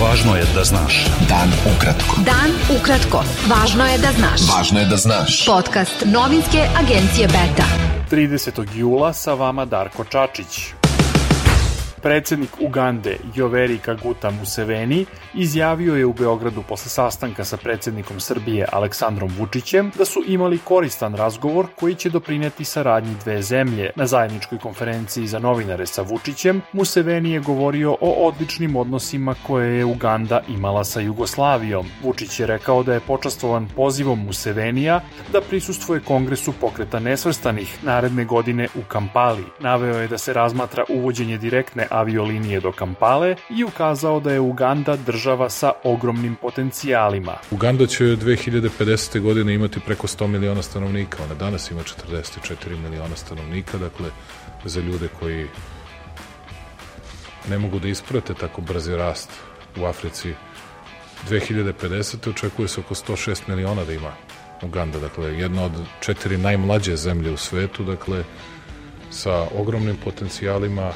Važno je da znaš. Dan ukratko. Dan ukratko. Važno je da znaš. Važno je da znaš. Podcast novinske agencije Beta. 30. jula sa vama Darko Čačić. Predsednik Ugande Joveri Kaguta Museveni izjavio je u Beogradu posle sastanka sa predsednikom Srbije Aleksandrom Vučićem da su imali koristan razgovor koji će doprineti saradnji dve zemlje. Na zajedničkoj konferenciji za novinare sa Vučićem Museveni je govorio o odličnim odnosima koje je Uganda imala sa Jugoslavijom. Vučić je rekao da je počastovan pozivom Musevenija da prisustvuje Kongresu pokreta nesvrstanih naredne godine u Kampali. Naveo je da se razmatra uvođenje direktne aviolinije do Kampale i ukazao da je Uganda država sa ogromnim potencijalima. Uganda će 2050. godine imati preko 100 miliona stanovnika, ona danas ima 44 miliona stanovnika, dakle za ljude koji ne mogu da isprate tako brzi rast u Africi 2050. očekuje se oko 106 miliona da ima Uganda, dakle jedna od četiri najmlađe zemlje u svetu, dakle sa ogromnim potencijalima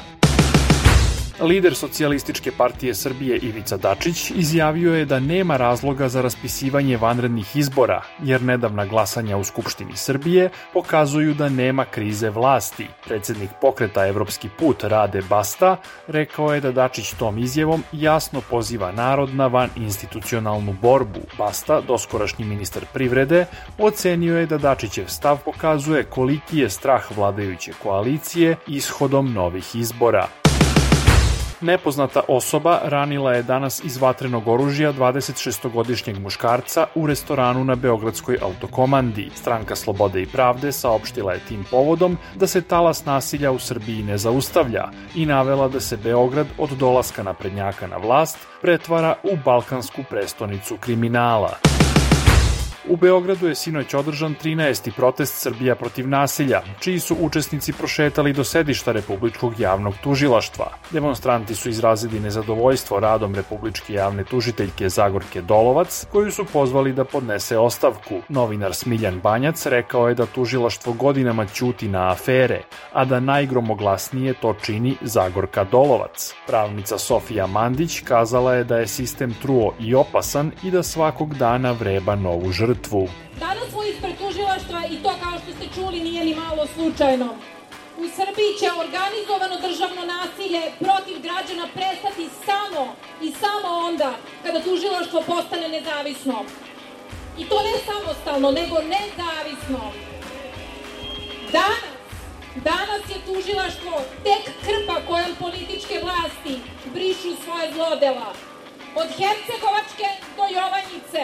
Lider socijalističke partije Srbije Ivica Dačić izjavio je da nema razloga za raspisivanje vanrednih izbora, jer nedavna glasanja u Skupštini Srbije pokazuju da nema krize vlasti. Predsednik pokreta Evropski put Rade Basta rekao je da Dačić tom izjevom jasno poziva narod na van institucionalnu borbu. Basta, doskorašnji ministar privrede, ocenio je da Dačićev stav pokazuje koliki je strah vladajuće koalicije ishodom novih izbora. Nepoznata osoba ranila je danas iz vatrenog oružja 26-godišnjeg muškarca u restoranu na Beogradskoj autokomandi. Stranka Slobode i pravde saopštila je tim povodom da se talas nasilja u Srbiji ne zaustavlja i navela da se Beograd od dolaska naprednjaka na vlast pretvara u balkansku prestonicu kriminala. U Beogradu je sinoć održan 13. protest Srbija protiv nasilja, čiji su učesnici prošetali do sedišta Republičkog javnog tužilaštva. Demonstranti su izrazili nezadovoljstvo radom Republičke javne tužiteljke Zagorke Dolovac, koju su pozvali da podnese ostavku. Novinar Smiljan Banjac rekao je da tužilaštvo godinama ćuti na afere, a da najgromoglasnije to čini Zagorka Dolovac. Pravnica Sofija Mandić kazala je da je sistem truo i opasan i da svakog dana vreba novu žrtvu žrtvu. Danas smo ispred tužilaštva i to kao što ste čuli nije ni malo slučajno. U Srbiji će organizovano državno nasilje protiv građana prestati samo i samo onda kada tužilaštvo postane nezavisno. I to ne samostalno, nego nezavisno. Danas, danas je tužilaštvo tek krpa kojom političke vlasti brišu svoje zlodela. Od Hercegovačke do Jovanjice,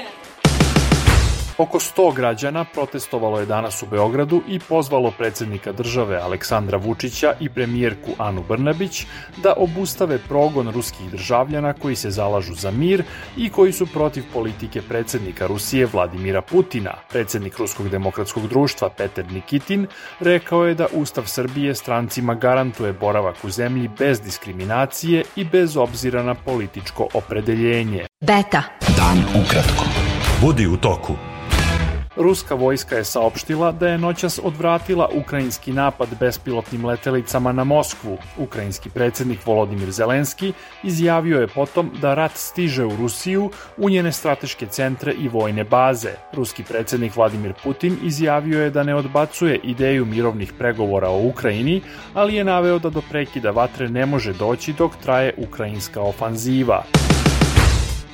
Oko 100 građana protestovalo je danas u Beogradu i pozvalo predsednika države Aleksandra Vučića i premijerku Anu Brnabić da obustave progon ruskih državljana koji se zalažu za mir i koji su protiv politike predsednika Rusije Vladimira Putina. Predsednik Ruskog demokratskog društva Peter Nikitin rekao je da Ustav Srbije strancima garantuje boravak u zemlji bez diskriminacije i bez obzira na političko opredeljenje. Beta. Dan ukratko. Budi u toku. Ruska vojska je saopštila da je noćas odvratila ukrajinski napad bespilotnim letelicama na Moskvu. Ukrajinski predsednik Volodimir Zelenski izjavio je potom da rat stiže u Rusiju, u njene strateške centre i vojne baze. Ruski predsednik Vladimir Putin izjavio je da ne odbacuje ideju mirovnih pregovora o Ukrajini, ali je naveo da do prekida vatre ne može doći dok traje ukrajinska ofanziva.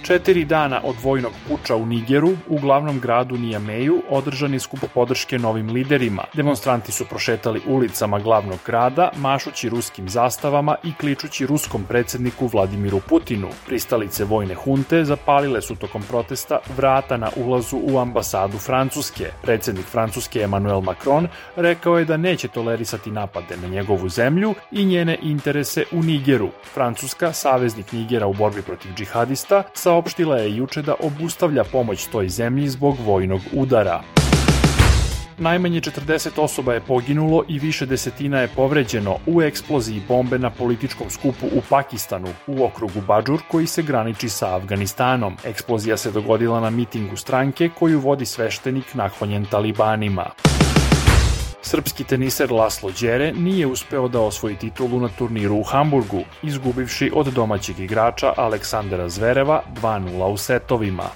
Četiri dana od vojnog puča u Nigeru, u glavnom gradu Nijameju, održan je skupo podrške novim liderima. Demonstranti su prošetali ulicama glavnog grada, mašući ruskim zastavama i kličući ruskom predsedniku Vladimiru Putinu. Pristalice vojne hunte zapalile su tokom protesta vrata na ulazu u ambasadu Francuske. Predsednik Francuske Emmanuel Macron rekao je da neće tolerisati napade na njegovu zemlju i njene interese u Nigeru. Francuska, saveznik Nigera u borbi protiv džihadista, sa saopštila je juče da obustavlja pomoć toj zemlji zbog vojnog udara. Najmanje 40 osoba je poginulo i više desetina je povređeno u eksploziji bombe na političkom skupu u Pakistanu u okrugu Badžur koji se graniči sa Afganistanom. Eksplozija se dogodila na mitingu stranke koju vodi sveštenik naklonjen talibanima. Srpski teniser Laslo Đere nije uspeo da osvoji titulu na turniru u Hamburgu, izgubivši od domaćeg igrača Aleksandra Zvereva 2-0 u setovima.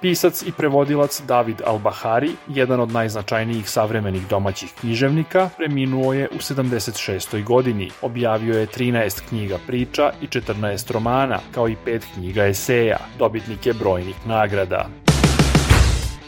Pisac i prevodilac David Albahari, jedan od najznačajnijih savremenih domaćih književnika, preminuo je u 76. godini. Objavio je 13 knjiga priča i 14 romana, kao i 5 knjiga eseja. Dobitnik je brojnih nagrada.